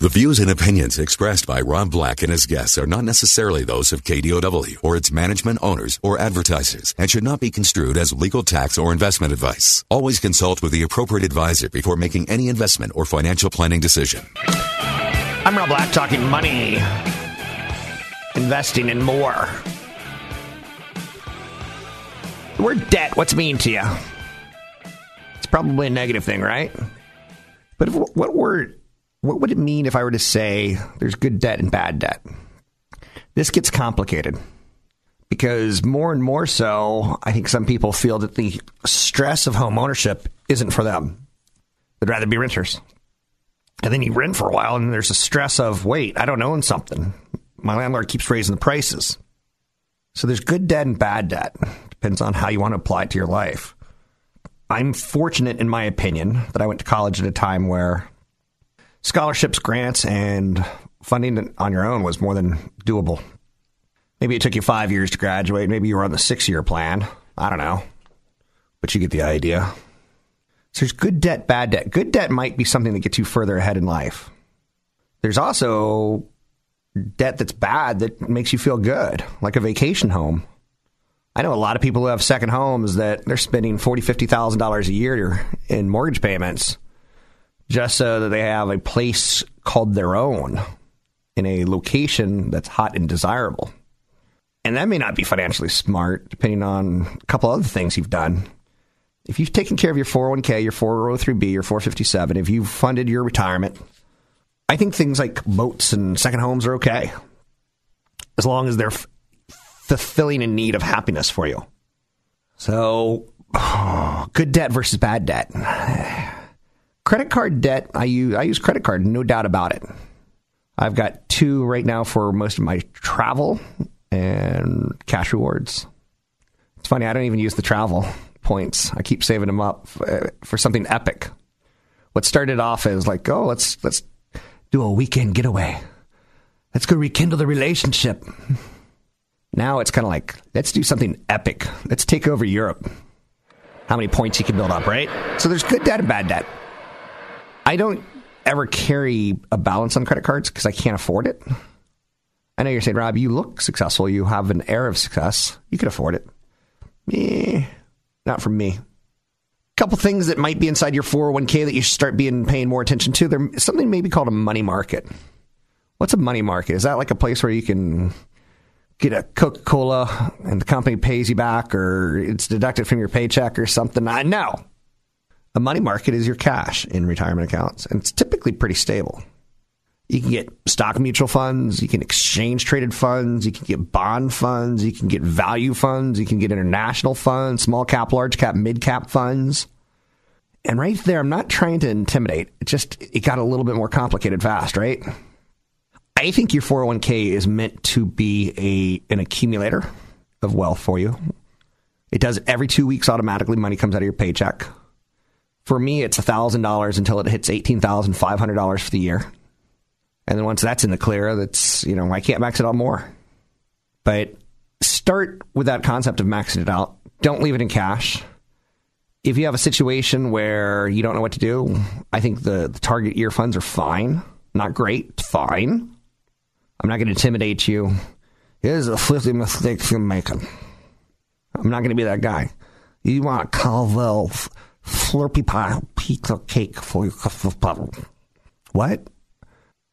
The views and opinions expressed by Rob Black and his guests are not necessarily those of KDOW or its management owners or advertisers and should not be construed as legal tax or investment advice. Always consult with the appropriate advisor before making any investment or financial planning decision. I'm Rob Black talking money, investing, and more. The word debt, what's mean to you? It's probably a negative thing, right? But if, what word, what would it mean if I were to say there's good debt and bad debt? This gets complicated because more and more so, I think some people feel that the stress of home ownership isn't for them. They'd rather be renters. And then you rent for a while, and there's a stress of, wait, I don't own something. My landlord keeps raising the prices. So there's good debt and bad debt. Depends on how you want to apply it to your life. I'm fortunate, in my opinion, that I went to college at a time where scholarships, grants, and funding on your own was more than doable. Maybe it took you five years to graduate. Maybe you were on the six year plan. I don't know. But you get the idea. So there's good debt, bad debt. Good debt might be something that gets you further ahead in life. There's also debt that's bad that makes you feel good, like a vacation home. I know a lot of people who have second homes that they're spending forty, fifty thousand dollars a year in mortgage payments just so that they have a place called their own in a location that's hot and desirable. And that may not be financially smart, depending on a couple other things you've done. If you've taken care of your 401k, your 403b, your 457, if you've funded your retirement, I think things like boats and second homes are okay. As long as they're f- fulfilling a need of happiness for you. So, good debt versus bad debt. Credit card debt, I use, I use credit card, no doubt about it. I've got two right now for most of my travel and cash rewards. It's funny, I don't even use the travel points. I keep saving them up for, for something epic. What started off as like, oh, let's let's do a weekend getaway. Let's go rekindle the relationship. Now it's kind of like, let's do something epic. Let's take over Europe. How many points you can build up, right? So there's good debt and bad debt. I don't ever carry a balance on credit cards because I can't afford it. I know you're saying, Rob, you look successful. You have an air of success. You can afford it. Eh, not for me. A couple things that might be inside your 401k that you should start being paying more attention to. There's something maybe called a money market. What's a money market? Is that like a place where you can get a Coca Cola and the company pays you back or it's deducted from your paycheck or something? I know. A money market is your cash in retirement accounts, and it's typically pretty stable. You can get stock mutual funds, you can exchange traded funds, you can get bond funds, you can get value funds, you can get international funds, small cap, large cap, mid cap funds. And right there, I'm not trying to intimidate. It just it got a little bit more complicated fast, right? I think your 401k is meant to be a an accumulator of wealth for you. It does every 2 weeks automatically money comes out of your paycheck. For me, it's $1,000 until it hits $18,500 for the year. And then once that's in the clear, that's, you know, I can't max it out more. But start with that concept of maxing it out. Don't leave it in cash. If you have a situation where you don't know what to do, I think the, the target year funds are fine. Not great, fine. I'm not going to intimidate you. Here's a 50 mistakes you're making. I'm not going to be that guy. You want Carvel Slurpee pie pizza cake for your What?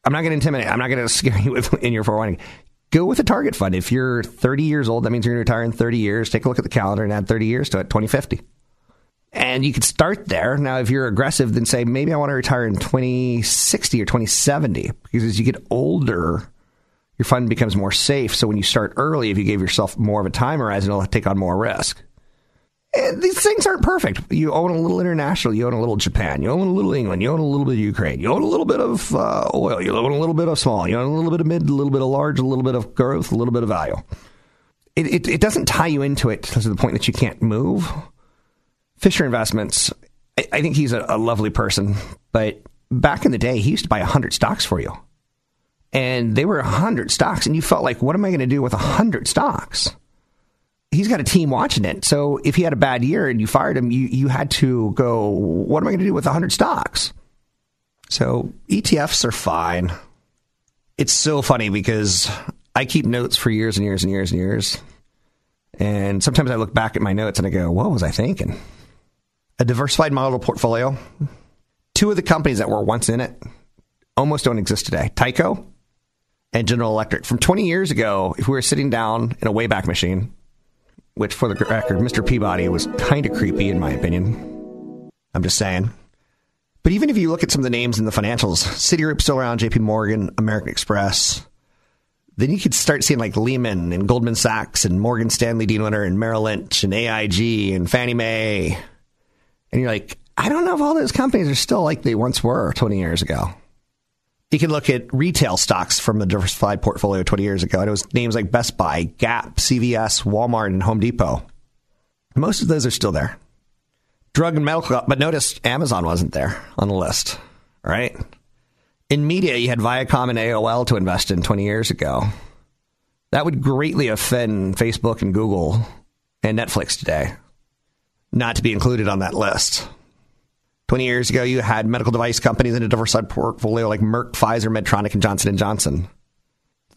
I'm not going to intimidate. I'm not going to scare you with in your 401. Go with a target fund. If you're 30 years old, that means you're going to retire in 30 years. Take a look at the calendar and add 30 years to it, 2050. And you could start there. Now, if you're aggressive, then say, maybe I want to retire in 2060 or 2070. Because as you get older, your fund becomes more safe. So when you start early, if you gave yourself more of a time horizon, it'll take on more risk. These things aren't perfect. You own a little international, you own a little Japan, you own a little England, you own a little bit of Ukraine, you own a little bit of uh, oil, you own a little bit of small, you own a little bit of mid, a little bit of large, a little bit of growth, a little bit of value. It, it, it doesn't tie you into it to the point that you can't move. Fisher Investments, I, I think he's a, a lovely person, but back in the day, he used to buy 100 stocks for you. And they were 100 stocks, and you felt like, what am I going to do with 100 stocks? He's got a team watching it. So if he had a bad year and you fired him, you, you had to go, what am I going to do with 100 stocks? So ETFs are fine. It's so funny because I keep notes for years and years and years and years. And sometimes I look back at my notes and I go, what was I thinking? A diversified model portfolio. Two of the companies that were once in it almost don't exist today Tyco and General Electric. From 20 years ago, if we were sitting down in a Wayback Machine, which for the record, Mr. Peabody was kind of creepy in my opinion. I'm just saying. But even if you look at some of the names in the financials, Citigroup still around, JP Morgan, American Express, then you could start seeing like Lehman and Goldman Sachs and Morgan Stanley Dean Witter and Merrill Lynch and AIG and Fannie Mae. And you're like, I don't know if all those companies are still like they once were 20 years ago. You can look at retail stocks from the diversified portfolio 20 years ago. And it was names like Best Buy, Gap, CVS, Walmart, and Home Depot. Most of those are still there. Drug and medical, but notice Amazon wasn't there on the list, right? In media, you had Viacom and AOL to invest in 20 years ago. That would greatly offend Facebook and Google and Netflix today, not to be included on that list. 20 years ago, you had medical device companies in a diversified portfolio like Merck, Pfizer, Medtronic, and Johnson & Johnson.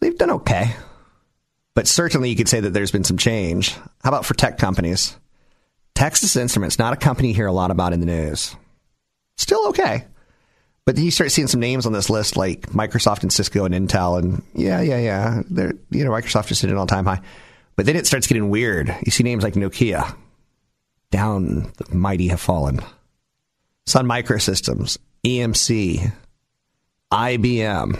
They've done okay. But certainly you could say that there's been some change. How about for tech companies? Texas Instruments, not a company you hear a lot about in the news. Still okay. But then you start seeing some names on this list like Microsoft and Cisco and Intel, and yeah, yeah, yeah. They're, you know, Microsoft just hit an all time high. But then it starts getting weird. You see names like Nokia. Down the mighty have fallen. Sun Microsystems, EMC, IBM.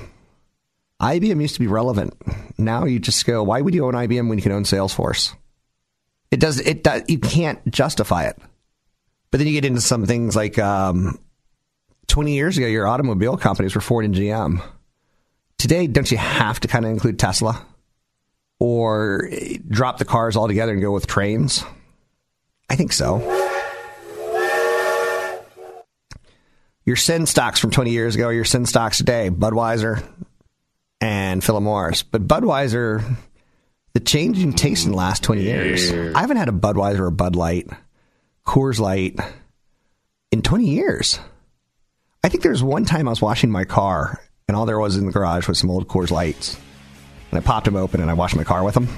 IBM used to be relevant. Now you just go, why would you own IBM when you can own Salesforce? It does. It does. You can't justify it. But then you get into some things like um, 20 years ago, your automobile companies were Ford and GM. Today, don't you have to kind of include Tesla or drop the cars altogether and go with trains? I think so. Your sin stocks from 20 years ago, your sin stocks today, Budweiser and Philip Morris. But Budweiser, the change in taste in the last 20 years. I haven't had a Budweiser or Bud Light, Coors Light in 20 years. I think there was one time I was washing my car and all there was in the garage was some old Coors Lights. And I popped them open and I washed my car with them.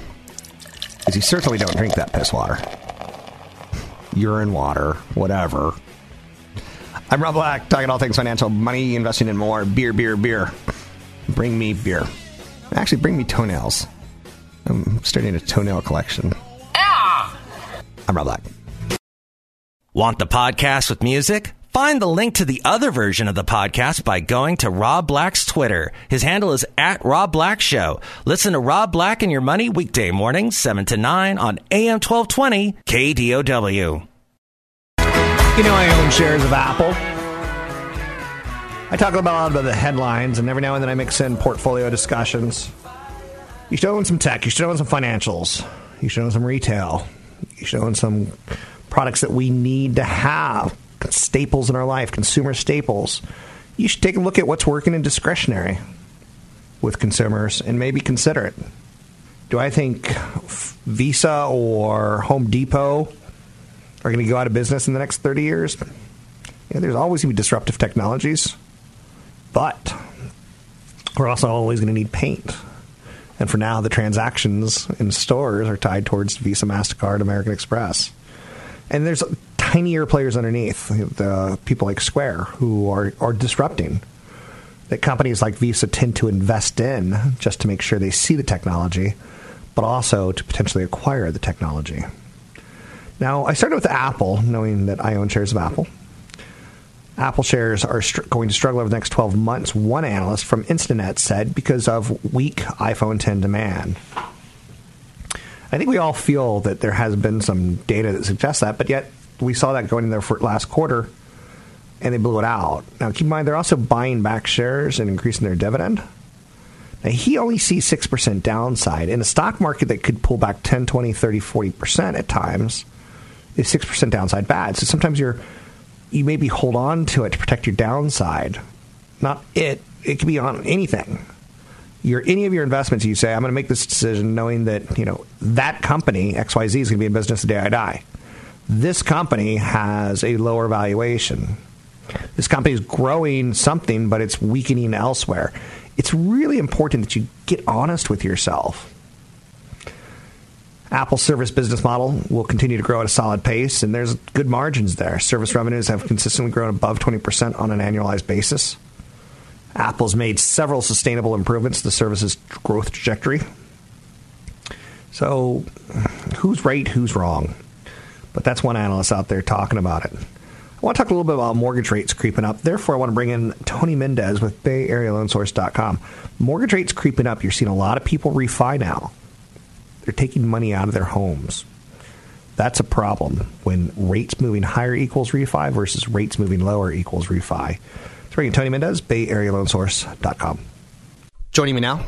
Because you certainly don't drink that piss water. Urine water, whatever. I'm Rob Black, talking all things financial, money, investing in more, beer, beer, beer. Bring me beer. Actually, bring me toenails. I'm starting a toenail collection. Ah! I'm Rob Black. Want the podcast with music? Find the link to the other version of the podcast by going to Rob Black's Twitter. His handle is at Rob Black Show. Listen to Rob Black and Your Money weekday mornings, 7 to 9 on AM 1220 KDOW. You know, I own shares of Apple. I talk about a lot about the headlines, and every now and then I mix in portfolio discussions. You should own some tech. You should own some financials. You should own some retail. You should own some products that we need to have, staples in our life, consumer staples. You should take a look at what's working in discretionary with consumers and maybe consider it. Do I think Visa or Home Depot are going to go out of business in the next 30 years. Yeah, there's always going to be disruptive technologies, but we're also always going to need paint. And for now, the transactions in stores are tied towards Visa, MasterCard, American Express. And there's tinier players underneath, the people like Square, who are, are disrupting. That companies like Visa tend to invest in just to make sure they see the technology, but also to potentially acquire the technology. Now, I started with Apple, knowing that I own shares of Apple. Apple shares are str- going to struggle over the next 12 months, one analyst from Instinet said, because of weak iPhone 10 demand. I think we all feel that there has been some data that suggests that, but yet we saw that going in there for last quarter and they blew it out. Now, keep in mind, they're also buying back shares and increasing their dividend. Now, he only sees 6% downside. In a stock market that could pull back 10, 20, 30, 40% at times, is 6% downside bad? So sometimes you're, you maybe hold on to it to protect your downside. Not it, it could be on anything. Your, any of your investments, you say, I'm going to make this decision knowing that, you know, that company, XYZ, is going to be in business the day I die. This company has a lower valuation this company is growing something, but it's weakening elsewhere. It's really important that you get honest with yourself. Apple's service business model will continue to grow at a solid pace, and there's good margins there. Service revenues have consistently grown above 20% on an annualized basis. Apple's made several sustainable improvements to the service's growth trajectory. So, who's right, who's wrong? But that's one analyst out there talking about it. I want to talk a little bit about mortgage rates creeping up. Therefore, I want to bring in Tony Mendez with BayAreaLoanSource.com. Mortgage rates creeping up. You're seeing a lot of people refi now. They're taking money out of their homes. That's a problem when rates moving higher equals refi versus rates moving lower equals refi. Let's bring in Tony Mendez, BayAreaLoanSource.com. Joining me now,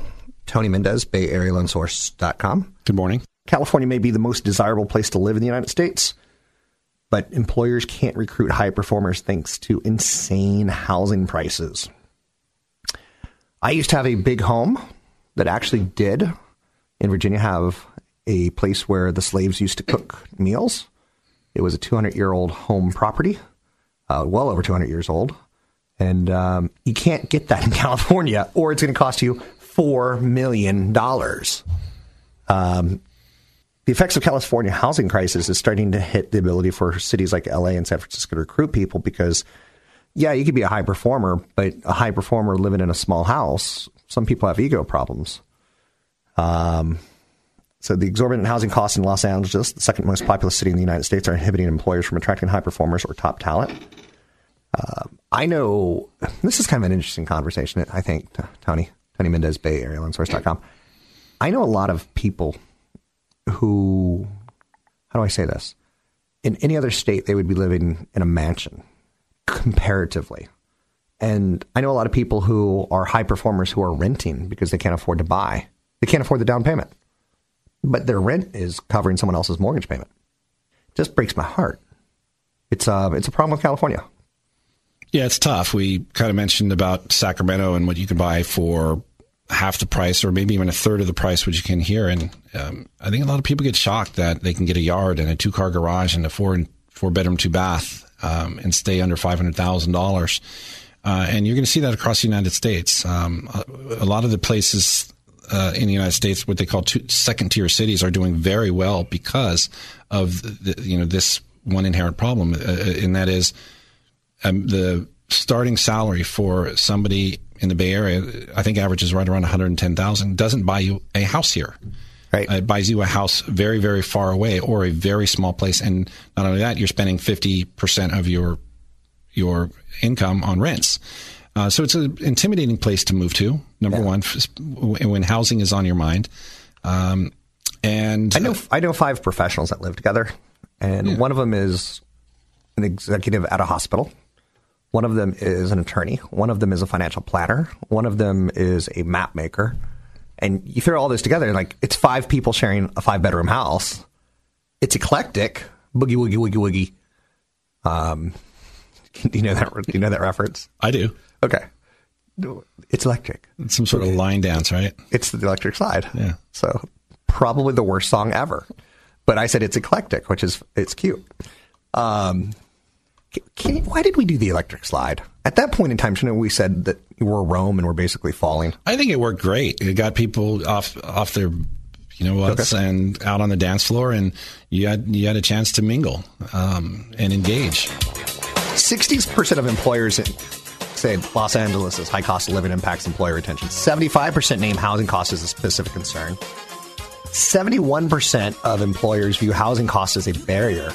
Tony Mendez, BayAreaLoanSource.com. Good morning. California may be the most desirable place to live in the United States but employers can't recruit high performers thanks to insane housing prices. I used to have a big home that actually did in Virginia have a place where the slaves used to cook meals. It was a 200 year old home property, uh, well over 200 years old. And um, you can't get that in California, or it's going to cost you $4 million. Um, the effects of California housing crisis is starting to hit the ability for cities like LA and San Francisco to recruit people because, yeah, you could be a high performer, but a high performer living in a small house, some people have ego problems. Um, so the exorbitant housing costs in Los Angeles, the second most populous city in the United States, are inhibiting employers from attracting high performers or top talent. Uh, I know this is kind of an interesting conversation. I think Tony Tony Mendez Bay Area Loansource.com. I know a lot of people who, how do I say this? In any other state, they would be living in a mansion comparatively. And I know a lot of people who are high performers who are renting because they can't afford to buy. They can't afford the down payment. But their rent is covering someone else's mortgage payment. It just breaks my heart. It's, uh, it's a problem with California. Yeah, it's tough. We kind of mentioned about Sacramento and what you can buy for half the price or maybe even a third of the price what you can here. And um, I think a lot of people get shocked that they can get a yard and a two car garage and a four and four bedroom two bath um, and stay under five hundred thousand uh, dollars. And you're going to see that across the United States. Um, a, a, lot of the places uh, in the United States, what they call two, second tier cities, are doing very well because of the, you know this one inherent problem, uh, and that is um, the starting salary for somebody in the Bay Area, I think averages right around 110,000, doesn't buy you a house here. Right. Uh, it buys you a house very, very far away or a very small place. And not only that, you're spending 50% of your, your income on rents. Uh, so it's an intimidating place to move to, number yeah. one, when housing is on your mind. Um, and I know, I know five professionals that live together, and yeah. one of them is an executive at a hospital. One of them is an attorney. One of them is a financial planner. One of them is a map maker. And you throw all this together, and like it's five people sharing a five bedroom house. It's eclectic. Boogie woogie woogie woogie. Um, do you know that? Do you know that reference? I do. Okay. It's electric. It's some sort of line dance, right? It's the electric slide. Yeah. So probably the worst song ever. But I said it's eclectic, which is it's cute. Um, can, why did we do the electric slide? At that point in time, know, we said that we're Rome and we're basically falling. I think it worked great. It got people off off their you know what's okay. and out on the dance floor, and you had you had a chance to mingle um, and engage. Sixty percent of employers in, say Los Angeles' high cost of living impacts employer retention. Seventy-five percent name housing costs as a specific concern. Seventy-one percent of employers view housing costs as a barrier.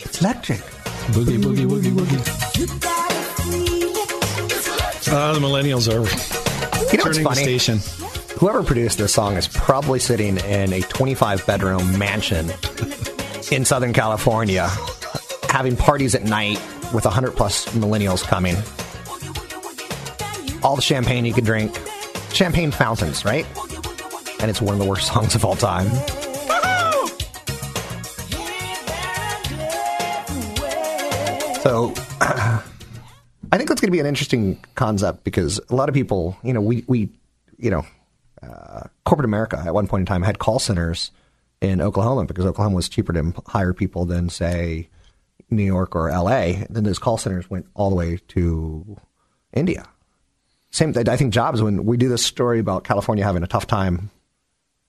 It's electric. Boogie, boogie, woogie, woogie. Uh, the millennials are you know turning funny? the station. Whoever produced this song is probably sitting in a 25 bedroom mansion in Southern California, having parties at night with 100 plus millennials coming. All the champagne you could drink, champagne fountains, right? And it's one of the worst songs of all time. So, I think that's going to be an interesting concept because a lot of people, you know, we, we you know, uh, corporate America at one point in time had call centers in Oklahoma because Oklahoma was cheaper to hire people than, say, New York or LA. Then those call centers went all the way to India. Same, I think jobs, when we do this story about California having a tough time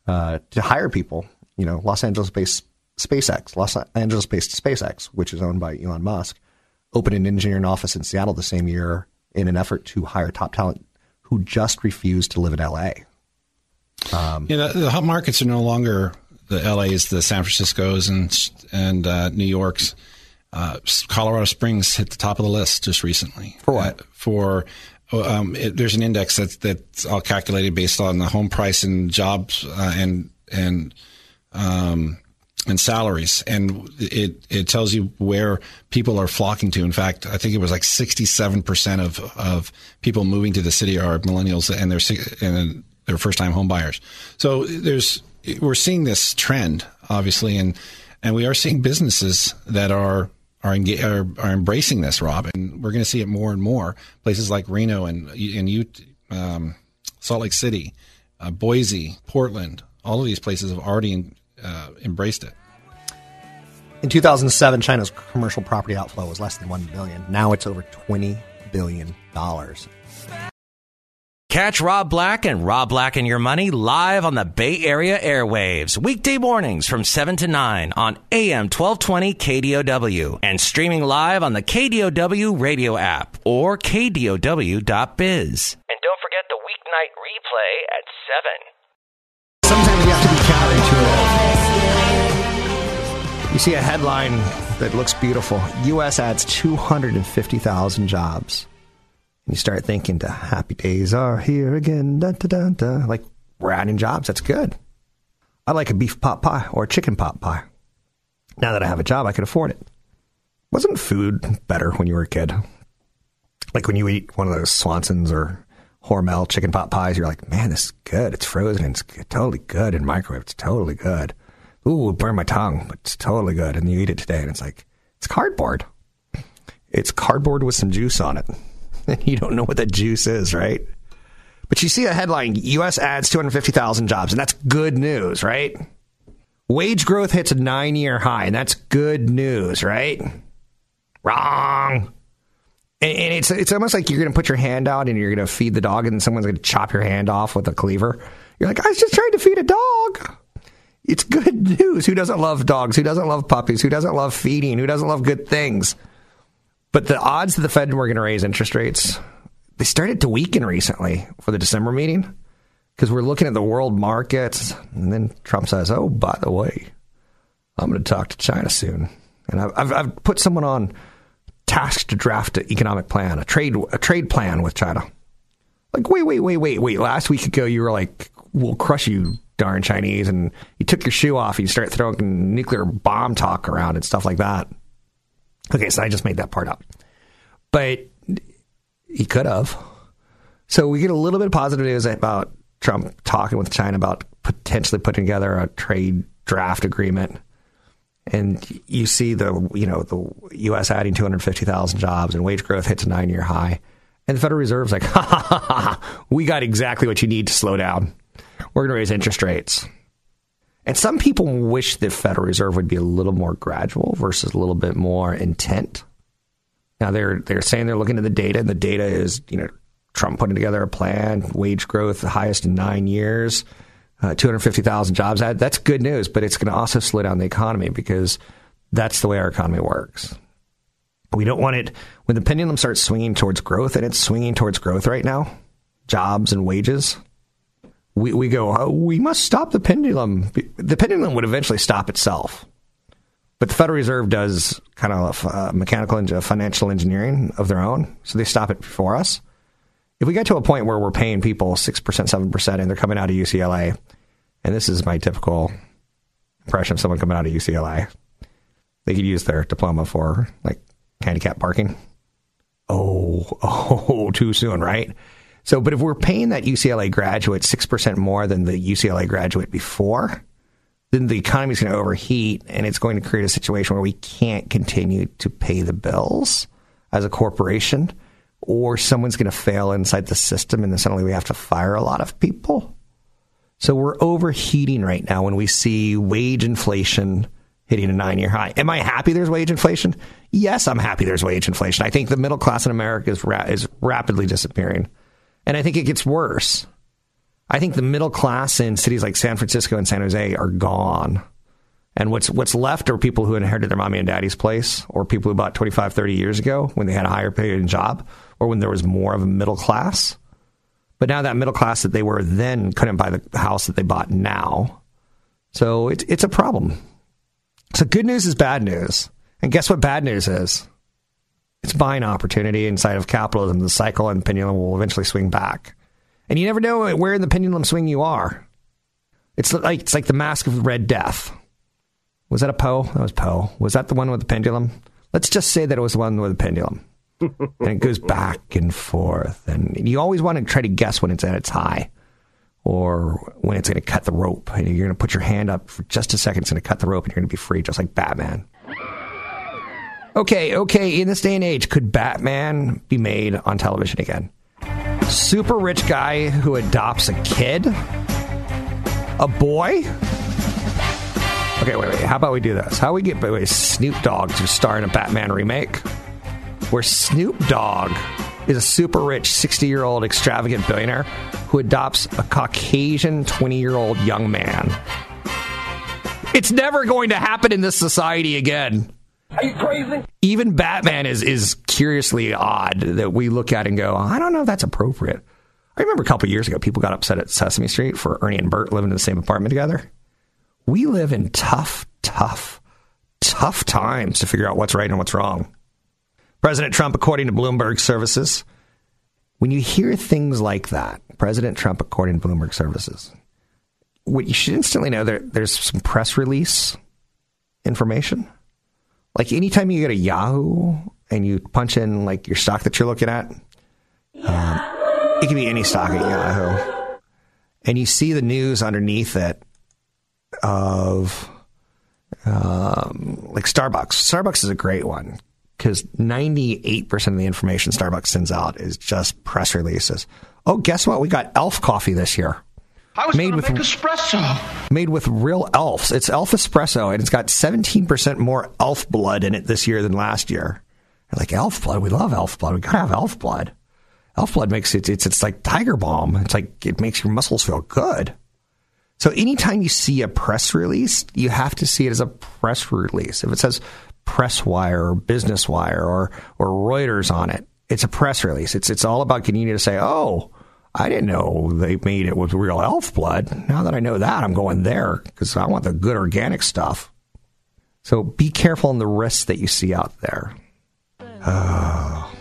uh, to hire people, you know, Los Angeles based SpaceX, Los Angeles based SpaceX, which is owned by Elon Musk, opened an engineering office in Seattle the same year in an effort to hire top talent who just refused to live in LA. Um, yeah, the, the, hot markets are no longer the LA's, the San Francisco's, and and uh, New York's. Uh, Colorado Springs hit the top of the list just recently. For what? Uh, for um, it, there's an index that's that's all calculated based on the home price and jobs uh, and and um, and salaries, and it it tells you where people are flocking to. In fact, I think it was like 67 percent of of people moving to the city are millennials, and they're and they're first time home buyers. So there's we're seeing this trend, obviously, and and we are seeing businesses that are are, are, are embracing this, Rob, and we're going to see it more and more. Places like Reno and and um, Salt Lake City, uh, Boise, Portland, all of these places have already in, uh, embraced it. In 2007, China's commercial property outflow was less than 1 billion. Now it's over 20 billion dollars. Catch Rob Black and Rob Black and Your Money live on the Bay Area airwaves, weekday mornings from 7 to 9 on AM 1220 KDOW and streaming live on the KDOW radio app or KDOW.biz. And don't forget the weeknight replay at 7. Sometimes you have to be counterintuitive. You see a headline that looks beautiful U.S. adds 250,000 jobs you start thinking the happy days are here again. Dun, dun, dun, like we're adding jobs. That's good. I like a beef pot pie or a chicken pot pie. Now that I have a job, I can afford it. Wasn't food better when you were a kid? Like when you eat one of those Swanson's or Hormel chicken pot pies, you're like, man, this is good. It's frozen. It's totally good in microwave. It's totally good. Ooh, it burned my tongue, but it's totally good. And you eat it today, and it's like, it's cardboard. It's cardboard with some juice on it. you don't know what that juice is, right? But you see a headline U.S. adds 250,000 jobs, and that's good news, right? Wage growth hits a nine year high, and that's good news, right? Wrong. And, and it's it's almost like you're going to put your hand out and you're going to feed the dog, and then someone's going to chop your hand off with a cleaver. You're like, I was just trying to feed a dog. It's good news. Who doesn't love dogs? Who doesn't love puppies? Who doesn't love feeding? Who doesn't love good things? But the odds that the Fed were going to raise interest rates, they started to weaken recently for the December meeting because we're looking at the world markets. And then Trump says, oh, by the way, I'm going to talk to China soon. And I've, I've put someone on task to draft an economic plan, a trade, a trade plan with China. Like, wait, wait, wait, wait, wait. Last week ago, you were like, we'll crush you, darn Chinese. And you took your shoe off and you start throwing nuclear bomb talk around and stuff like that. Okay, so I just made that part up. But he could have. So we get a little bit of positive news about Trump talking with China about potentially putting together a trade draft agreement. And you see the you know the U.S. adding 250,000 jobs and wage growth hits a nine year high, and the Federal Reserve's like, ha ha ha ha, we got exactly what you need to slow down. We're going to raise interest rates. And some people wish the Federal Reserve would be a little more gradual versus a little bit more intent. Now they're they're saying they're looking at the data, and the data is you know Trump putting together a plan, wage growth the highest in nine years, uh, two hundred fifty thousand jobs. That's good news, but it's going to also slow down the economy because that's the way our economy works. We don't want it when the pendulum starts swinging towards growth, and it's swinging towards growth right now, jobs and wages we, we go, oh, we must stop the pendulum. The pendulum would eventually stop itself. But the Federal Reserve does kind of uh, mechanical and financial engineering of their own, so they stop it before us. if we get to a point where we're paying people 6%, 7%, and they're coming out of UCLA, and this is my typical impression of someone coming out of UCLA, they could use their diploma for like handicap parking. Oh, oh, too soon, right? So, but if we're paying that UCLA graduate 6% more than the UCLA graduate before, then the economy is going to overheat and it's going to create a situation where we can't continue to pay the bills as a corporation or someone's going to fail inside the system and then suddenly we have to fire a lot of people. So we're overheating right now when we see wage inflation hitting a nine year high. Am I happy there's wage inflation? Yes, I'm happy there's wage inflation. I think the middle class in America is, ra- is rapidly disappearing. And I think it gets worse. I think the middle class in cities like San Francisco and San Jose are gone. And what's what's left are people who inherited their mommy and daddy's place, or people who bought 25, 30 years ago when they had a higher paying job, or when there was more of a middle class. But now that middle class that they were then couldn't buy the house that they bought now. So it's it's a problem. So good news is bad news. And guess what bad news is? It's buying opportunity inside of capitalism. The cycle and pendulum will eventually swing back. And you never know where in the pendulum swing you are. It's like it's like the mask of Red Death. Was that a Poe? That was Poe. Was that the one with the pendulum? Let's just say that it was the one with the pendulum. and it goes back and forth. And you always want to try to guess when it's at its high or when it's going to cut the rope. And you're going to put your hand up for just a second, it's going to cut the rope and you're going to be free, just like Batman. Okay, okay, in this day and age, could Batman be made on television again? Super rich guy who adopts a kid? A boy? Okay, wait, wait. How about we do this? How we get Snoop Dogg to star in a Batman remake? Where Snoop Dogg is a super rich 60 year old extravagant billionaire who adopts a Caucasian 20 year old young man. It's never going to happen in this society again. Are you crazy? Even Batman is is curiously odd that we look at and go, I don't know if that's appropriate. I remember a couple years ago, people got upset at Sesame Street for Ernie and Bert living in the same apartment together. We live in tough, tough, tough times to figure out what's right and what's wrong. President Trump, according to Bloomberg Services, when you hear things like that, President Trump, according to Bloomberg Services, what you should instantly know there, there's some press release information like anytime you get a Yahoo and you punch in like your stock that you're looking at, um, it can be any stock at Yahoo, and you see the news underneath it of um, like Starbucks. Starbucks is a great one because 98% of the information Starbucks sends out is just press releases. Oh, guess what? We got Elf coffee this year. I was made with espresso. Made with real elves. It's elf espresso, and it's got 17% more elf blood in it this year than last year. You're like elf blood. We love elf blood. We gotta have elf blood. Elf blood makes it. It's it's like tiger balm. It's like it makes your muscles feel good. So anytime you see a press release, you have to see it as a press release. If it says press wire or business wire or or Reuters on it, it's a press release. It's it's all about getting you to say, oh I didn't know they made it with real elf blood. Now that I know that, I'm going there because I want the good organic stuff. So be careful in the risks that you see out there. Oh,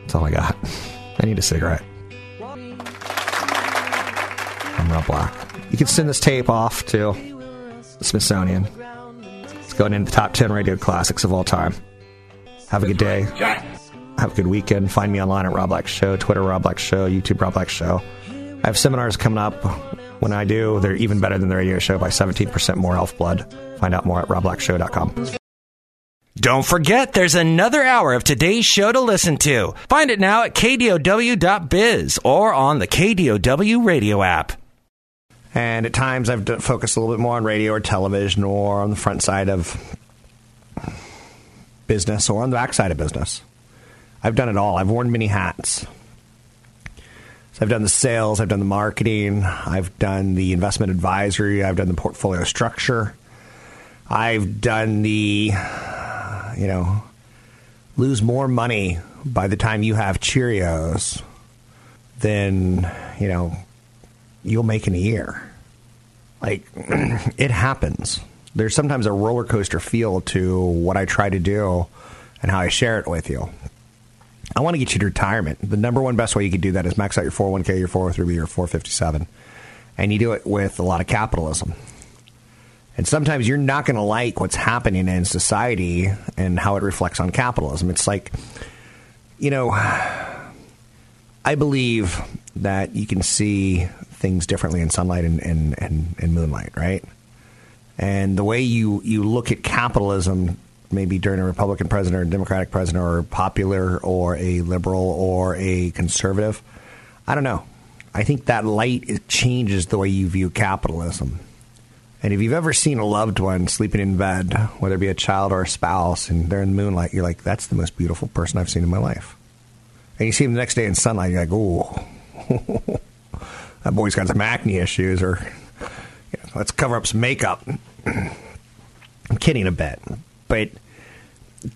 that's all I got. I need a cigarette. I'm Rob Black. You can send this tape off to the Smithsonian. It's going into the top 10 radio classics of all time. Have a good day. Have a good weekend. Find me online at Rob Black Show, Twitter Rob Black Show, YouTube Rob Black Show. I have seminars coming up. When I do, they're even better than the radio show by 17% more elf blood. Find out more at robblackshow.com. Don't forget, there's another hour of today's show to listen to. Find it now at kdow.biz or on the KDOW radio app. And at times I've focused a little bit more on radio or television or on the front side of business or on the back side of business. I've done it all. I've worn many hats. So I've done the sales, I've done the marketing, I've done the investment advisory, I've done the portfolio structure, I've done the, you know, lose more money by the time you have Cheerios than, you know, you'll make in a year. Like, it happens. There's sometimes a roller coaster feel to what I try to do and how I share it with you. I want to get you to retirement. The number one best way you can do that is max out your 401k, your 403b, your 457. And you do it with a lot of capitalism. And sometimes you're not going to like what's happening in society and how it reflects on capitalism. It's like, you know, I believe that you can see things differently in sunlight and, and, and, and moonlight, right? And the way you, you look at capitalism, maybe during a Republican president or a Democratic president or popular or a liberal or a conservative, I don't know. I think that light changes the way you view capitalism. And if you've ever seen a loved one sleeping in bed, whether it be a child or a spouse, and they're in the moonlight, you're like, that's the most beautiful person I've seen in my life. And you see them the next day in sunlight, you're like, oh, that boy's got some acne issues, or you know, let's cover up some makeup. I'm kidding a bit, but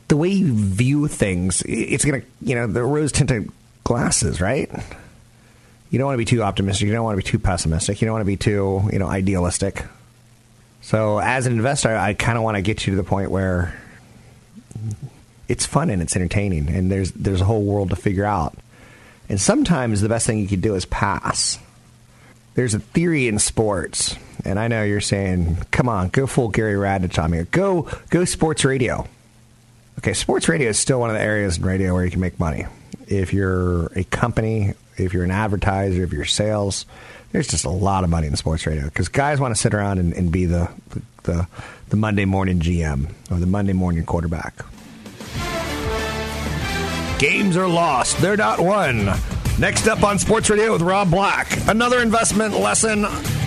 the way you view things, it's going to, you know, the rose tinted glasses, right? You don't want to be too optimistic. You don't want to be too pessimistic. You don't want to be too, you know, idealistic. So as an investor, I kind of want to get you to the point where it's fun and it's entertaining, and there's there's a whole world to figure out. And sometimes the best thing you can do is pass. There's a theory in sports, and I know you're saying, "Come on, go full Gary Radnich on me. Go go sports radio." Okay, sports radio is still one of the areas in radio where you can make money. If you're a company, if you're an advertiser, if you're sales, there's just a lot of money in sports radio because guys want to sit around and, and be the, the, the Monday morning GM or the Monday morning quarterback. Games are lost; they're not won. Next up on Sports Radio with Rob Black, another investment lesson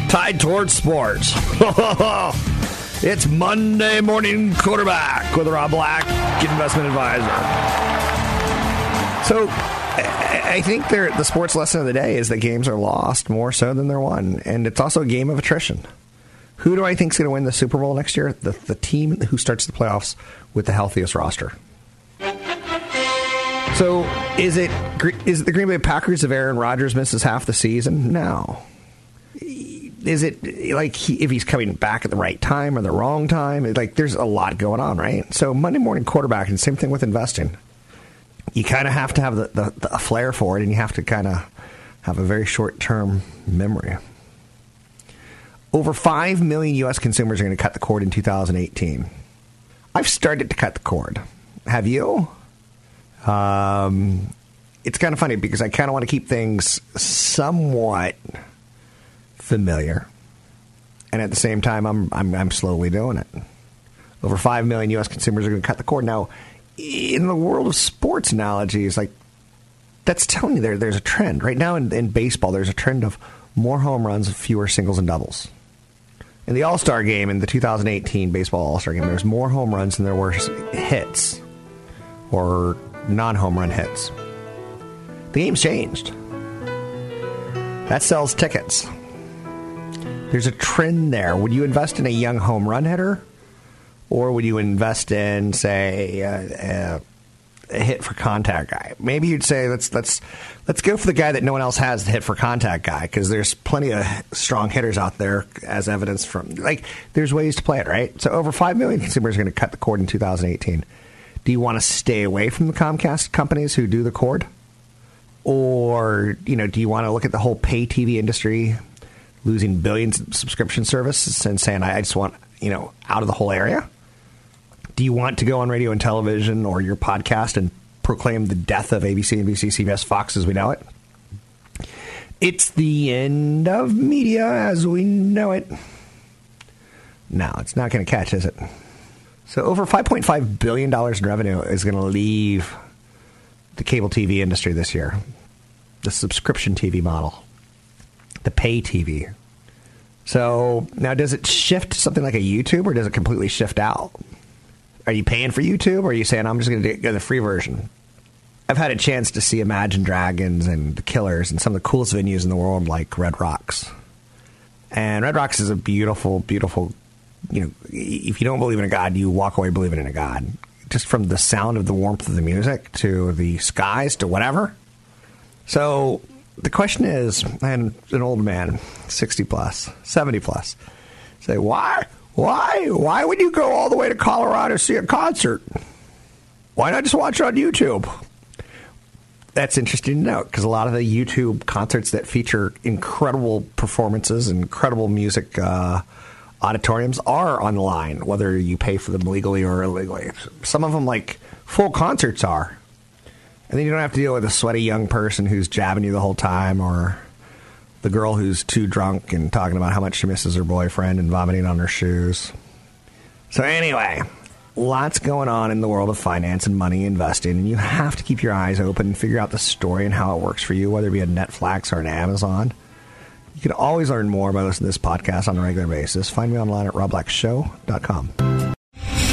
tied towards sports. it's Monday morning quarterback with Rob Black, investment advisor. So I think the sports lesson of the day is that games are lost more so than they're won, and it's also a game of attrition. Who do I think is going to win the Super Bowl next year? The, the team who starts the playoffs with the healthiest roster. So is it is it the Green Bay Packers if Aaron Rodgers misses half the season? No. Is it like he, if he's coming back at the right time or the wrong time? Like there's a lot going on, right? So Monday morning quarterback, and same thing with investing you kind of have to have the, the, the flair for it, and you have to kind of have a very short term memory. Over 5 million U.S. consumers are going to cut the cord in 2018. I've started to cut the cord. Have you? Um, it's kind of funny because I kind of want to keep things somewhat familiar. And at the same time, I'm, I'm, I'm slowly doing it. Over 5 million U.S. consumers are going to cut the cord. Now, in the world of sports analogies, like that's telling you there there's a trend right now in, in baseball. There's a trend of more home runs, fewer singles and doubles. In the All Star game, in the 2018 baseball All Star game, there's more home runs than there were hits or non home run hits. The game's changed. That sells tickets. There's a trend there. Would you invest in a young home run hitter or would you invest in, say, a, a hit for contact guy? Maybe you'd say let's let's let's go for the guy that no one else has, the hit for contact guy, because there's plenty of strong hitters out there, as evidence from like there's ways to play it, right? So over five million consumers are going to cut the cord in 2018. Do you want to stay away from the Comcast companies who do the cord? Or, you know, do you want to look at the whole pay TV industry losing billions of subscription services and saying, I just want, you know, out of the whole area? Do you want to go on radio and television or your podcast and proclaim the death of ABC, NBC, CBS, Fox as we know it? It's the end of media as we know it. No, it's not going to catch, is it? So, over $5.5 billion in revenue is going to leave the cable TV industry this year. The subscription TV model, the pay TV. So, now does it shift something like a YouTube or does it completely shift out? Are you paying for YouTube, or are you saying I'm just going to get the free version? I've had a chance to see Imagine Dragons and the Killers and some of the coolest venues in the world, like Red Rocks. And Red Rocks is a beautiful, beautiful. You know, if you don't believe in a god, you walk away believing in a god. Just from the sound of the warmth of the music to the skies to whatever. So the question is, and an old man, sixty plus, seventy plus, say why why? Why would you go all the way to Colorado to see a concert? Why not just watch it on YouTube? that's interesting to note because a lot of the YouTube concerts that feature incredible performances, incredible music uh, auditoriums are online, whether you pay for them legally or illegally. Some of them, like full concerts, are. And then you don't have to deal with a sweaty young person who's jabbing you the whole time or the girl who's too drunk and talking about how much she misses her boyfriend and vomiting on her shoes. So, anyway, lots going on in the world of finance and money investing, and you have to keep your eyes open and figure out the story and how it works for you, whether it be a Netflix or an Amazon. You can always learn more by listening to this podcast on a regular basis. Find me online at robblackshow.com.